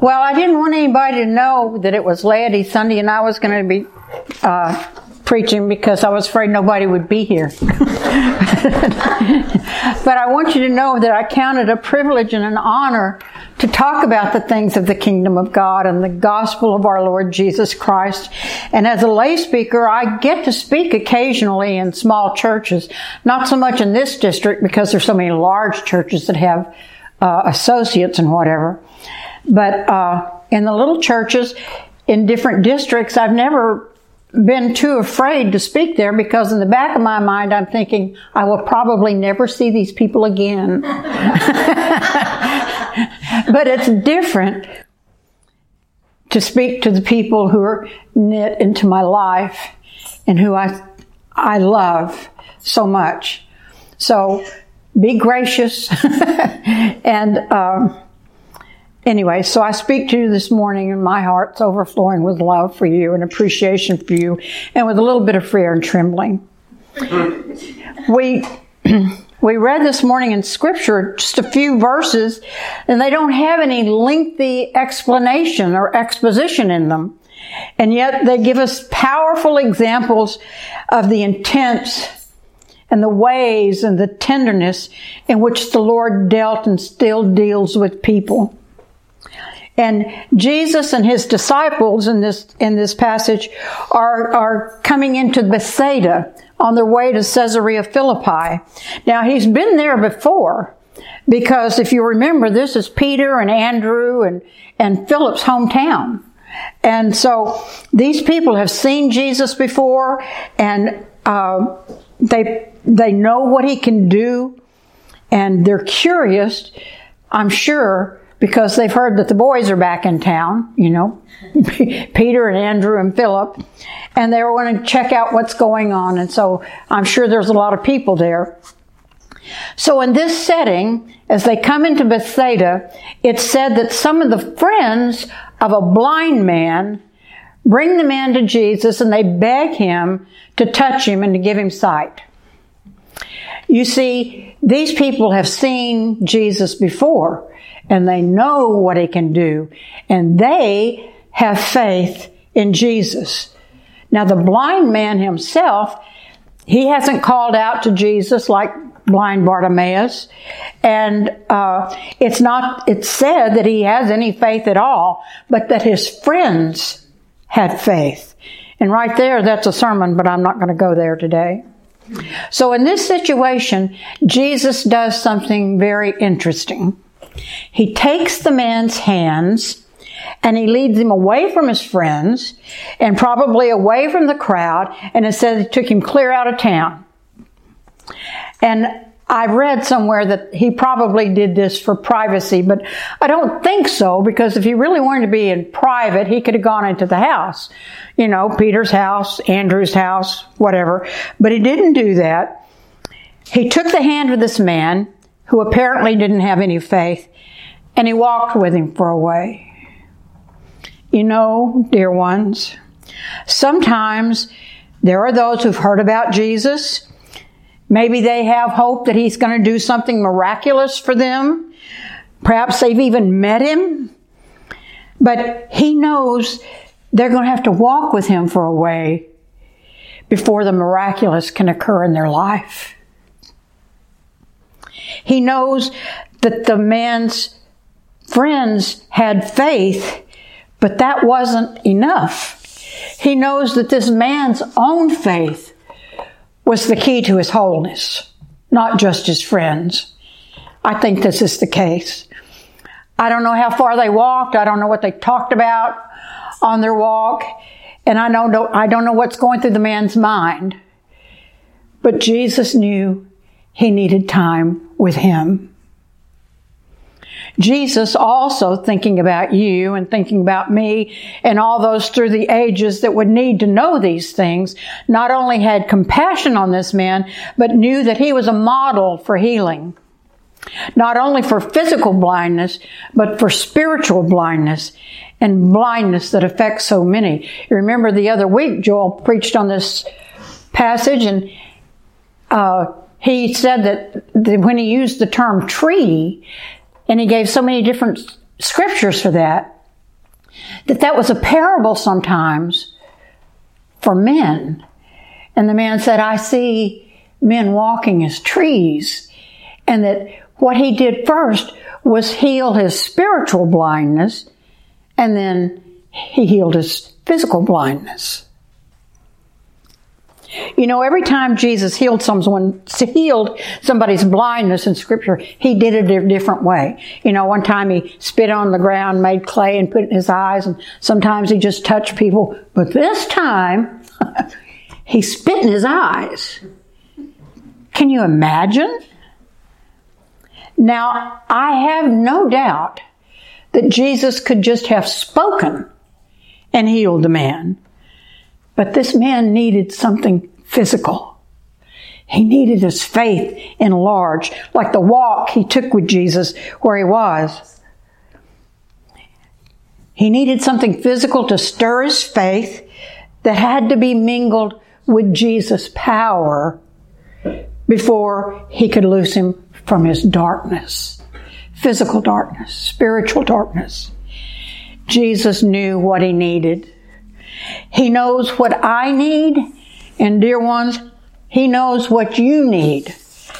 Well, I didn't want anybody to know that it was Laity Sunday and I was going to be uh, preaching because I was afraid nobody would be here. but I want you to know that I count it a privilege and an honor to talk about the things of the kingdom of God and the gospel of our Lord Jesus Christ. And as a lay speaker, I get to speak occasionally in small churches, not so much in this district because there's so many large churches that have uh, associates and whatever. But uh, in the little churches in different districts, I've never been too afraid to speak there because in the back of my mind I'm thinking I will probably never see these people again. but it's different to speak to the people who are knit into my life and who I I love so much. So be gracious and um, Anyway, so I speak to you this morning and my heart's overflowing with love for you and appreciation for you and with a little bit of fear and trembling. we, we read this morning in scripture just a few verses and they don't have any lengthy explanation or exposition in them. And yet they give us powerful examples of the intent and the ways and the tenderness in which the Lord dealt and still deals with people. And Jesus and his disciples in this, in this passage are, are coming into Bethsaida on their way to Caesarea Philippi. Now he's been there before because if you remember, this is Peter and Andrew and, and Philip's hometown. And so these people have seen Jesus before and, uh, they, they know what he can do and they're curious, I'm sure, because they've heard that the boys are back in town, you know, Peter and Andrew and Philip, and they want to check out what's going on. And so I'm sure there's a lot of people there. So in this setting, as they come into Bethsaida, it's said that some of the friends of a blind man bring the man to Jesus and they beg him to touch him and to give him sight. You see, these people have seen Jesus before and they know what he can do and they have faith in Jesus. Now the blind man himself, he hasn't called out to Jesus like blind Bartimaeus. And uh, it's not, it's said that he has any faith at all, but that his friends had faith. And right there, that's a sermon, but I'm not going to go there today. So in this situation, Jesus does something very interesting. He takes the man's hands and he leads him away from his friends and probably away from the crowd. And it says it took him clear out of town. And I've read somewhere that he probably did this for privacy, but I don't think so because if he really wanted to be in private, he could have gone into the house. You know, Peter's house, Andrew's house, whatever. But he didn't do that. He took the hand of this man who apparently didn't have any faith, and he walked with him for a way. You know, dear ones, sometimes there are those who've heard about Jesus. Maybe they have hope that he's going to do something miraculous for them. Perhaps they've even met him. But he knows they're going to have to walk with him for a way before the miraculous can occur in their life. He knows that the man's friends had faith, but that wasn't enough. He knows that this man's own faith was the key to his wholeness, not just his friends. I think this is the case. I don't know how far they walked. I don't know what they talked about on their walk. And I don't know, I don't know what's going through the man's mind. But Jesus knew he needed time with him. Jesus also thinking about you and thinking about me and all those through the ages that would need to know these things, not only had compassion on this man, but knew that he was a model for healing. Not only for physical blindness, but for spiritual blindness and blindness that affects so many. You remember the other week, Joel preached on this passage and uh, he said that when he used the term tree, and he gave so many different scriptures for that, that that was a parable sometimes for men. And the man said, I see men walking as trees. And that what he did first was heal his spiritual blindness, and then he healed his physical blindness. You know, every time Jesus healed someone, healed somebody's blindness in Scripture, he did it a different way. You know, one time he spit on the ground, made clay, and put it in his eyes, and sometimes he just touched people. But this time, he spit in his eyes. Can you imagine? Now, I have no doubt that Jesus could just have spoken and healed the man. But this man needed something physical. He needed his faith enlarged, like the walk he took with Jesus where he was. He needed something physical to stir his faith that had to be mingled with Jesus' power before he could loose him from his darkness physical darkness, spiritual darkness. Jesus knew what he needed. He knows what I need, and dear ones, He knows what you need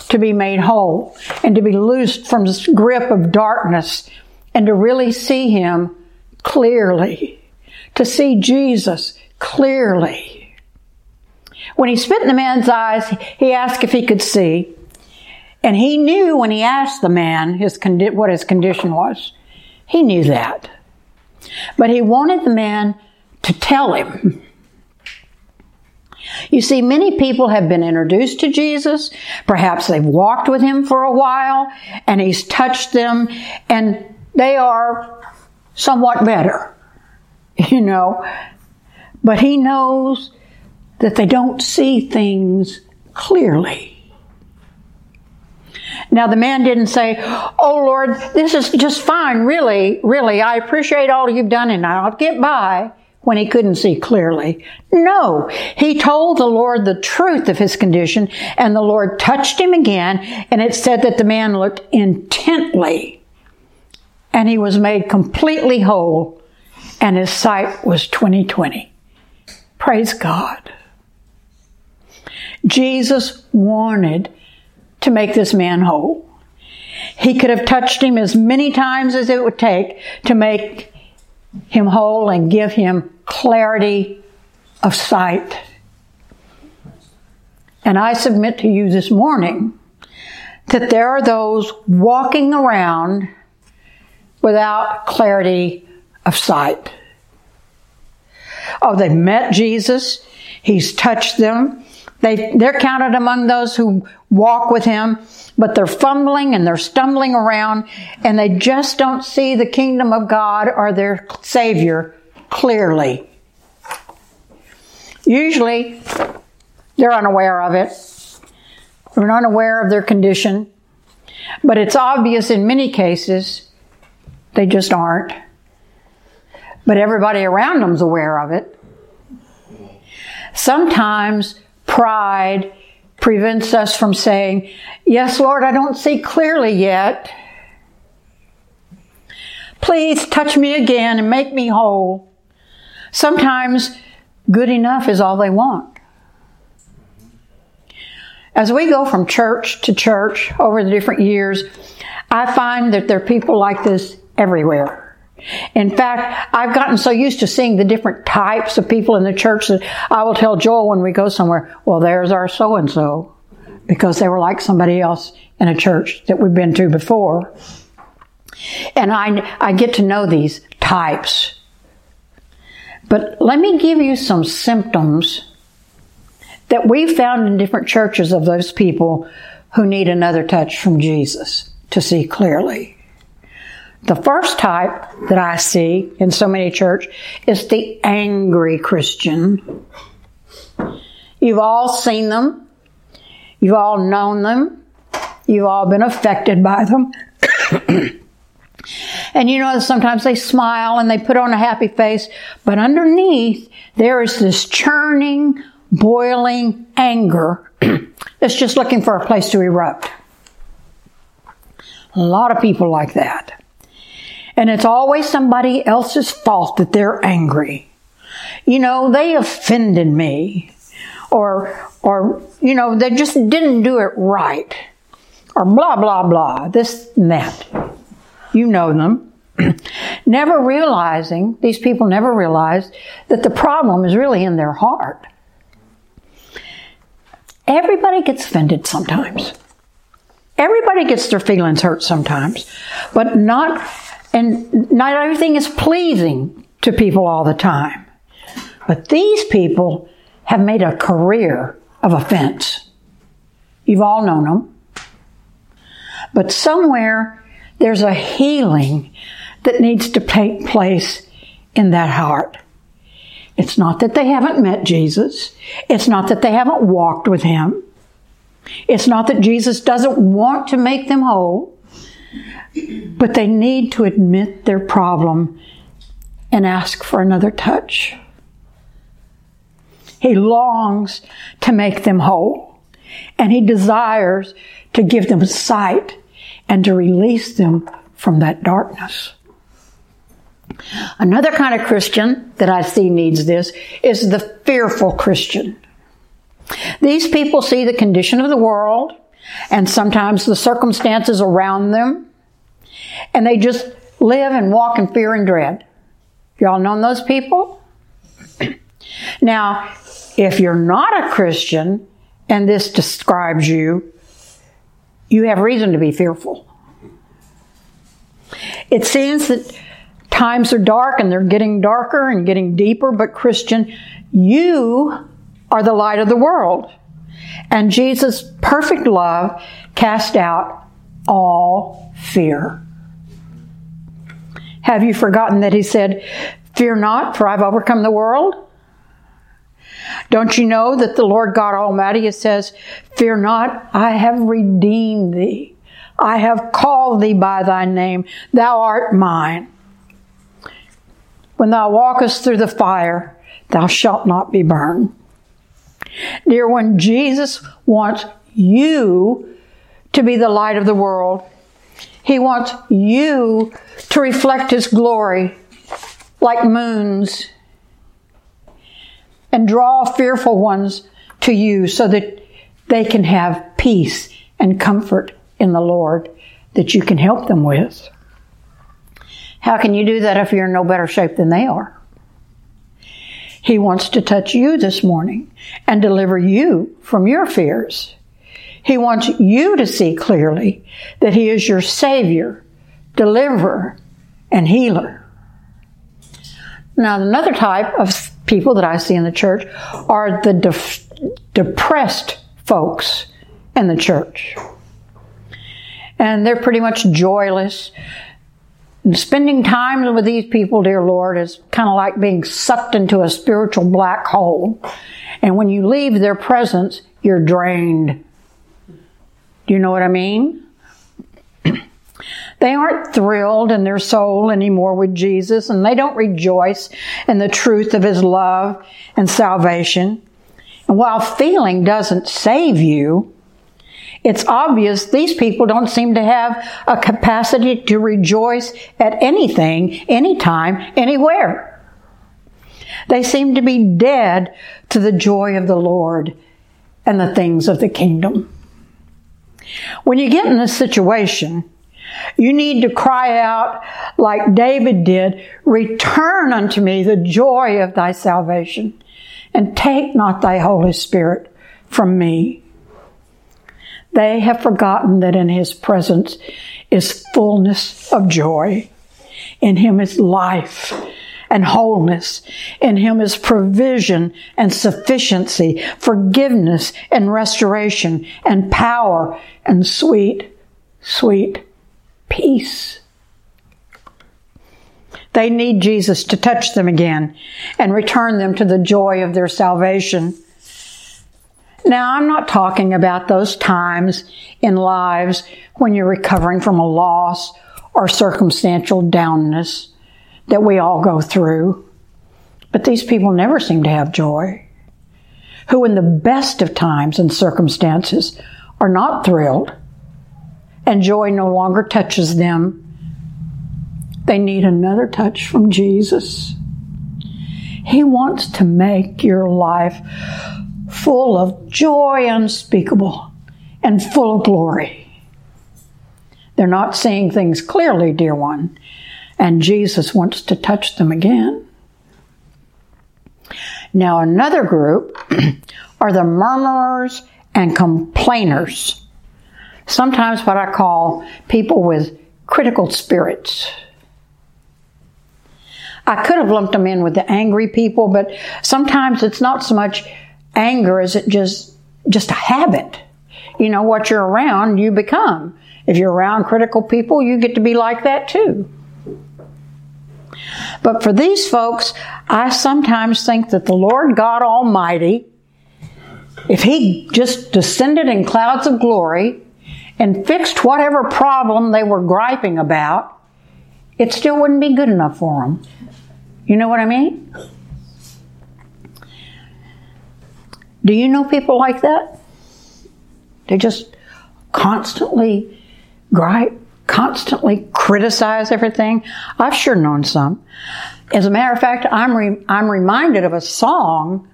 to be made whole and to be loosed from this grip of darkness and to really see Him clearly, to see Jesus clearly. When he spit in the man's eyes, he asked if he could see. And he knew when he asked the man his condi- what his condition was. He knew that. But he wanted the man to tell him. You see, many people have been introduced to Jesus. Perhaps they've walked with him for a while and he's touched them and they are somewhat better, you know. But he knows that they don't see things clearly. Now the man didn't say, Oh Lord, this is just fine, really, really. I appreciate all you've done and I'll get by when he couldn't see clearly. No, he told the Lord the truth of his condition and the Lord touched him again and it said that the man looked intently and he was made completely whole and his sight was 2020. Praise God. Jesus wanted to make this man whole. He could have touched him as many times as it would take to make him whole and give him clarity of sight. And I submit to you this morning that there are those walking around without clarity of sight. Oh, they've met Jesus. He's touched them. They, they're counted among those who walk with him, but they're fumbling and they're stumbling around and they just don't see the kingdom of God or their Savior clearly. Usually, they're unaware of it. They're unaware of their condition. But it's obvious in many cases they just aren't. But everybody around them's aware of it. Sometimes pride prevents us from saying, Yes, Lord, I don't see clearly yet. Please touch me again and make me whole. Sometimes good enough is all they want. As we go from church to church over the different years, I find that there are people like this everywhere. In fact, I've gotten so used to seeing the different types of people in the church that I will tell Joel when we go somewhere, well, there's our so and so, because they were like somebody else in a church that we've been to before. And I, I get to know these types. But let me give you some symptoms that we found in different churches of those people who need another touch from Jesus to see clearly. The first type that I see in so many church is the angry Christian. You've all seen them. You've all known them. You've all been affected by them. and you know, sometimes they smile and they put on a happy face, but underneath there is this churning, boiling anger that's just looking for a place to erupt. A lot of people like that. And it's always somebody else's fault that they're angry. You know, they offended me. Or, or, you know, they just didn't do it right. Or blah, blah, blah. This and that. You know them. never realizing, these people never realize that the problem is really in their heart. Everybody gets offended sometimes. Everybody gets their feelings hurt sometimes, but not, and not everything is pleasing to people all the time. But these people have made a career of offense. You've all known them. But somewhere there's a healing that needs to take place in that heart. It's not that they haven't met Jesus. It's not that they haven't walked with Him. It's not that Jesus doesn't want to make them whole, but they need to admit their problem and ask for another touch. He longs to make them whole, and He desires to give them sight and to release them from that darkness. Another kind of Christian that I see needs this is the fearful Christian. These people see the condition of the world and sometimes the circumstances around them, and they just live and walk in fear and dread. Y'all known those people? now, if you're not a Christian and this describes you, you have reason to be fearful. It seems that times are dark and they're getting darker and getting deeper, but Christian, you are the light of the world. And Jesus' perfect love cast out all fear. Have you forgotten that he said, Fear not, for I've overcome the world? Don't you know that the Lord God Almighty says, Fear not, I have redeemed thee. I have called thee by thy name. Thou art mine. When thou walkest through the fire, thou shalt not be burned. Dear one, Jesus wants you to be the light of the world. He wants you to reflect His glory like moons and draw fearful ones to you so that they can have peace and comfort in the Lord that you can help them with. How can you do that if you're in no better shape than they are? He wants to touch you this morning and deliver you from your fears. He wants you to see clearly that He is your Savior, deliverer, and healer. Now, another type of people that I see in the church are the de- depressed folks in the church. And they're pretty much joyless. And spending time with these people, dear Lord, is kind of like being sucked into a spiritual black hole. And when you leave their presence, you're drained. Do you know what I mean? they aren't thrilled in their soul anymore with Jesus, and they don't rejoice in the truth of His love and salvation. And while feeling doesn't save you, it's obvious these people don't seem to have a capacity to rejoice at anything, anytime, anywhere. They seem to be dead to the joy of the Lord and the things of the kingdom. When you get in this situation, you need to cry out like David did, return unto me the joy of thy salvation and take not thy Holy Spirit from me. They have forgotten that in His presence is fullness of joy. In Him is life and wholeness. In Him is provision and sufficiency, forgiveness and restoration, and power and sweet, sweet peace. They need Jesus to touch them again and return them to the joy of their salvation. Now, I'm not talking about those times in lives when you're recovering from a loss or circumstantial downness that we all go through. But these people never seem to have joy, who in the best of times and circumstances are not thrilled, and joy no longer touches them They need another touch from Jesus. He wants to make your life full of joy unspeakable and full of glory. They're not seeing things clearly, dear one, and Jesus wants to touch them again. Now, another group are the murmurers and complainers. Sometimes what I call people with critical spirits. I could have lumped them in with the angry people, but sometimes it's not so much anger as it just just a habit. You know what you're around, you become. If you're around critical people, you get to be like that too. But for these folks, I sometimes think that the Lord God Almighty, if He just descended in clouds of glory and fixed whatever problem they were griping about, it still wouldn't be good enough for them. You know what I mean? Do you know people like that? They just constantly gripe, constantly criticize everything. I've sure known some. As a matter of fact, I'm, re- I'm reminded of a song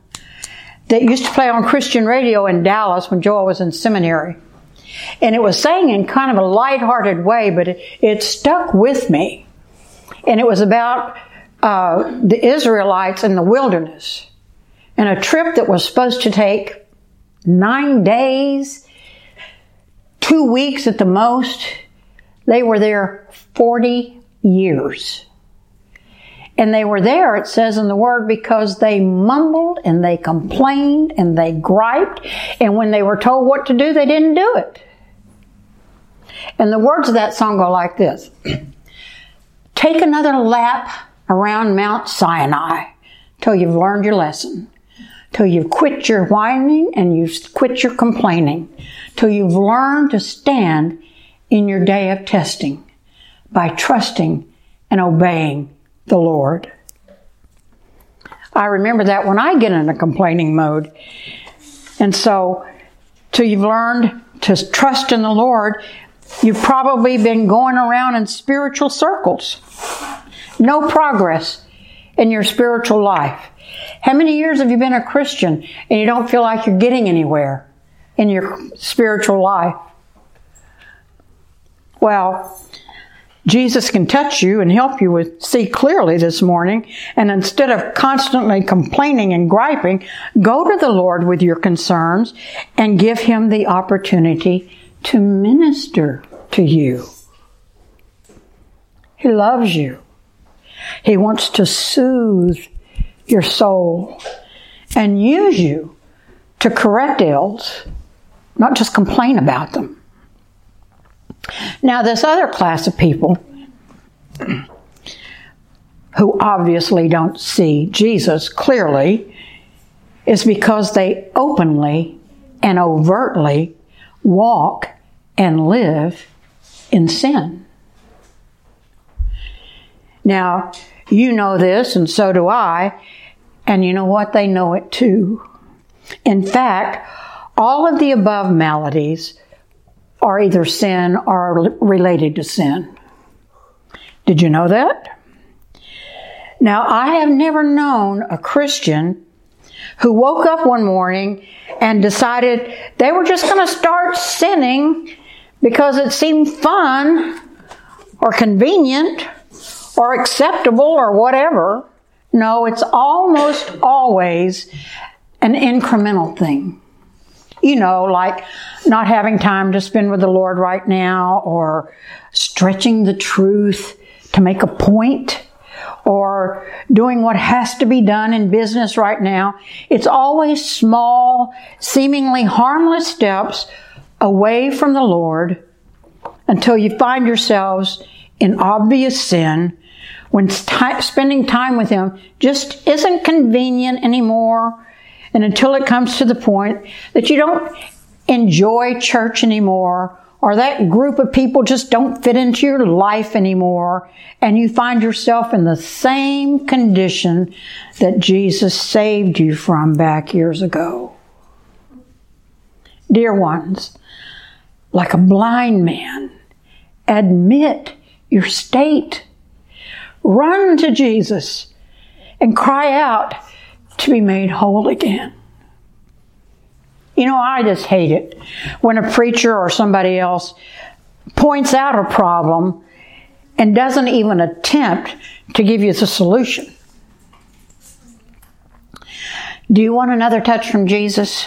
that used to play on Christian radio in Dallas when Joel was in seminary. And it was sang in kind of a lighthearted way, but it, it stuck with me. And it was about uh, the Israelites in the wilderness and a trip that was supposed to take nine days, two weeks at the most. They were there 40 years. And they were there, it says in the word, because they mumbled and they complained and they griped. And when they were told what to do, they didn't do it. And the words of that song go like this Take another lap around Mount Sinai till you've learned your lesson till you've quit your whining and you've quit your complaining, till you've learned to stand in your day of testing by trusting and obeying the Lord. I remember that when I get in a complaining mode. And so, till you've learned to trust in the Lord, you've probably been going around in spiritual circles. No progress in your spiritual life. How many years have you been a Christian and you don't feel like you're getting anywhere in your spiritual life? Well, Jesus can touch you and help you with see clearly this morning. And instead of constantly complaining and griping, go to the Lord with your concerns and give him the opportunity to minister to you. He loves you. He wants to soothe your soul and use you to correct ills, not just complain about them. Now, this other class of people who obviously don't see Jesus clearly is because they openly and overtly walk and live in sin. Now, you know this, and so do I. And you know what? They know it too. In fact, all of the above maladies are either sin or related to sin. Did you know that? Now, I have never known a Christian who woke up one morning and decided they were just going to start sinning because it seemed fun or convenient or acceptable or whatever. No, it's almost always an incremental thing. You know, like not having time to spend with the Lord right now, or stretching the truth to make a point, or doing what has to be done in business right now. It's always small, seemingly harmless steps away from the Lord until you find yourselves in obvious sin when spending time with Him just isn't convenient anymore. And until it comes to the point that you don't enjoy church anymore, or that group of people just don't fit into your life anymore, and you find yourself in the same condition that Jesus saved you from back years ago. Dear ones, like a blind man, admit your state run to Jesus and cry out to be made whole again. You know, I just hate it when a preacher or somebody else points out a problem and doesn't even attempt to give you the solution. Do you want another touch from Jesus?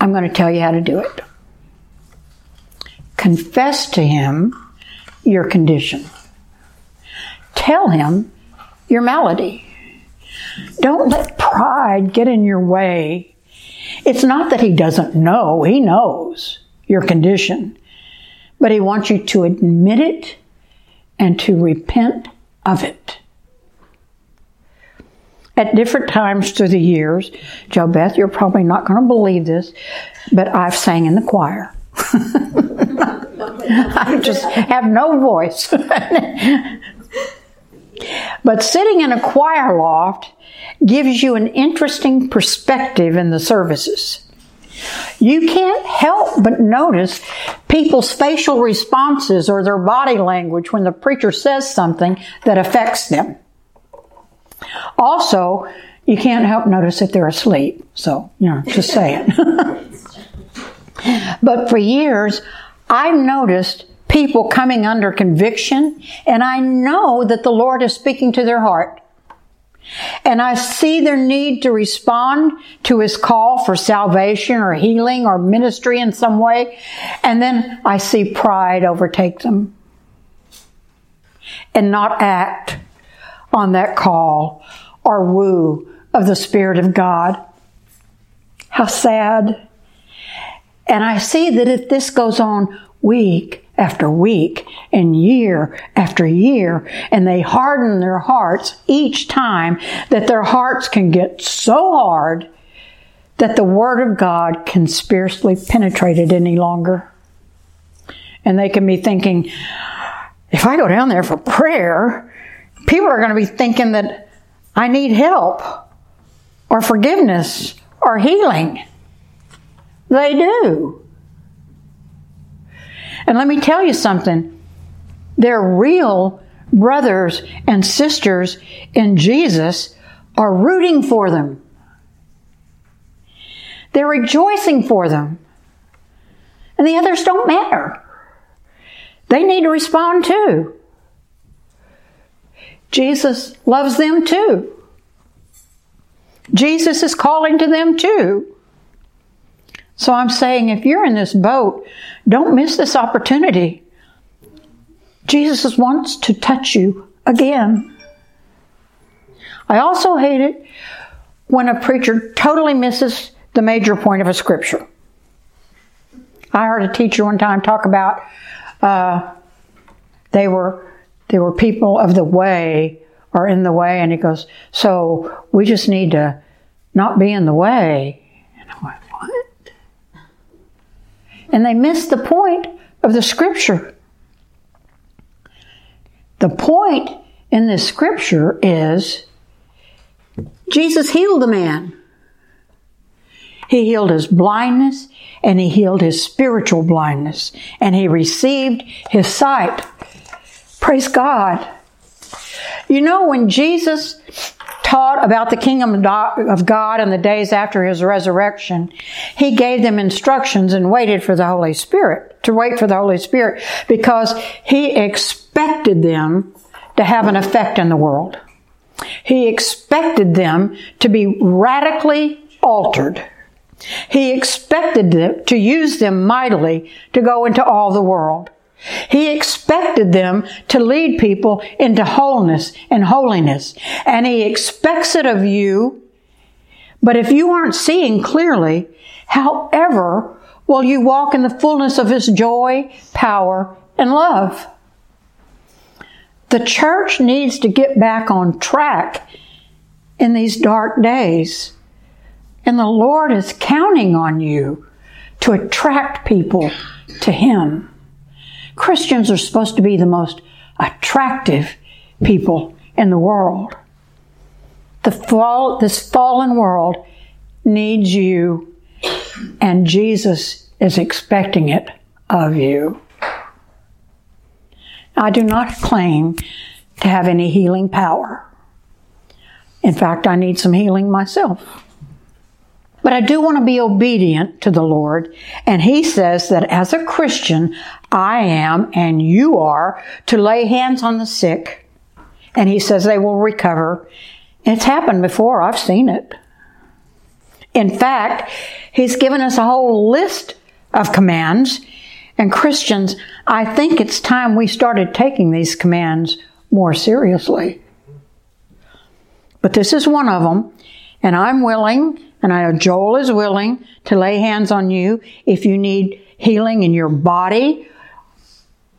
I'm going to tell you how to do it. Confess to Him your condition. Tell Him your malady. Don't let pride get in your way. It's not that He doesn't know, He knows your condition, but He wants you to admit it and to repent of it at different times through the years. Joe Beth, you're probably not going to believe this, but I've sang in the choir. I just have no voice. but sitting in a choir loft gives you an interesting perspective in the services. You can't help but notice people's facial responses or their body language when the preacher says something that affects them. Also, you can't help notice if they're asleep. So, you know, just saying. but for years, I've noticed people coming under conviction, and I know that the Lord is speaking to their heart. And I see their need to respond to his call for salvation or healing or ministry in some way. And then I see pride overtake them and not act on that call or woo of the Spirit of God. How sad. And I see that if this goes on week after week and year after year, and they harden their hearts each time, that their hearts can get so hard that the Word of God can scarcely penetrate it any longer. And they can be thinking, if I go down there for prayer, people are going to be thinking that I need help or forgiveness or healing. They do. And let me tell you something. Their real brothers and sisters in Jesus are rooting for them. They're rejoicing for them. And the others don't matter. They need to respond too. Jesus loves them too. Jesus is calling to them too. So I'm saying if you're in this boat, don't miss this opportunity. Jesus wants to touch you again. I also hate it when a preacher totally misses the major point of a scripture. I heard a teacher one time talk about uh, they were they were people of the way or in the way, and he goes, so we just need to not be in the way. And I went, what? And they miss the point of the scripture. The point in this scripture is Jesus healed the man. He healed his blindness and he healed his spiritual blindness and he received his sight. Praise God. You know, when Jesus taught about the kingdom of God in the days after his resurrection, he gave them instructions and waited for the Holy Spirit, to wait for the Holy Spirit, because he expected them to have an effect in the world. He expected them to be radically altered. He expected them to use them mightily to go into all the world. He expected them to lead people into wholeness and holiness. And He expects it of you. But if you aren't seeing clearly, however will you walk in the fullness of His joy, power, and love? The church needs to get back on track in these dark days. And the Lord is counting on you to attract people to Him. Christians are supposed to be the most attractive people in the world. The fall, this fallen world needs you, and Jesus is expecting it of you. I do not claim to have any healing power. In fact, I need some healing myself. But I do want to be obedient to the Lord. And He says that as a Christian, I am and you are to lay hands on the sick. And He says they will recover. It's happened before. I've seen it. In fact, He's given us a whole list of commands. And Christians, I think it's time we started taking these commands more seriously. But this is one of them. And I'm willing, and I know Joel is willing to lay hands on you if you need healing in your body,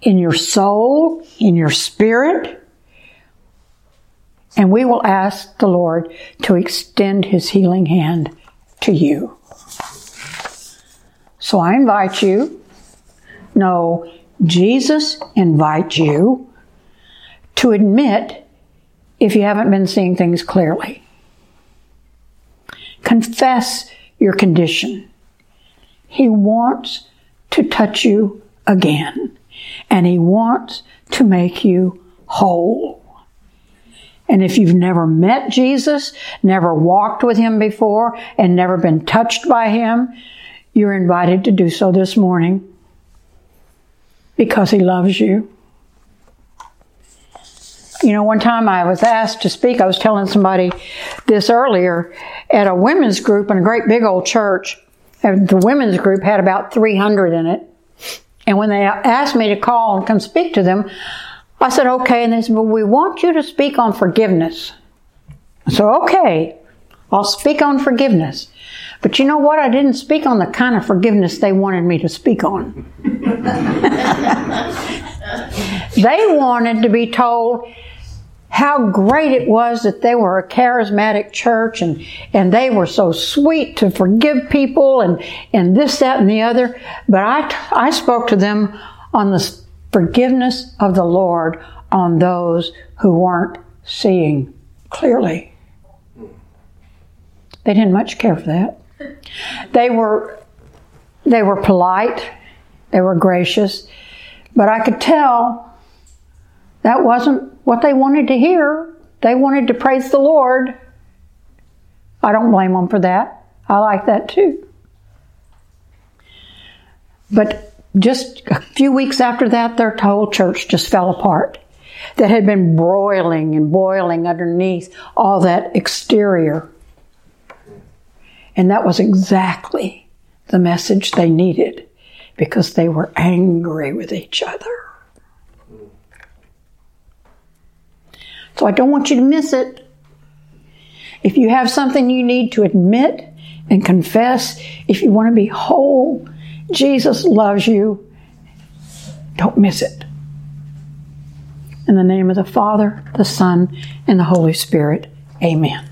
in your soul, in your spirit. And we will ask the Lord to extend his healing hand to you. So I invite you. No, Jesus invites you to admit if you haven't been seeing things clearly. Confess your condition. He wants to touch you again, and He wants to make you whole. And if you've never met Jesus, never walked with Him before, and never been touched by Him, you're invited to do so this morning because He loves you. You know, one time I was asked to speak, I was telling somebody this earlier at a women's group in a great big old church. And the women's group had about 300 in it. And when they asked me to call and come speak to them, I said, okay. And they said, well, we want you to speak on forgiveness. So, okay, I'll speak on forgiveness. But you know what? I didn't speak on the kind of forgiveness they wanted me to speak on. they wanted to be told how great it was that they were a charismatic church and, and they were so sweet to forgive people and, and this, that, and the other. But I, I spoke to them on the forgiveness of the Lord on those who weren't seeing clearly. They didn't much care for that. They were, they were polite, they were gracious, but I could tell that wasn't what they wanted to hear. They wanted to praise the Lord. I don't blame them for that. I like that too. But just a few weeks after that, their whole church just fell apart. That had been broiling and boiling underneath all that exterior. And that was exactly the message they needed because they were angry with each other. So I don't want you to miss it. If you have something you need to admit and confess, if you want to be whole, Jesus loves you. Don't miss it. In the name of the Father, the Son, and the Holy Spirit, amen.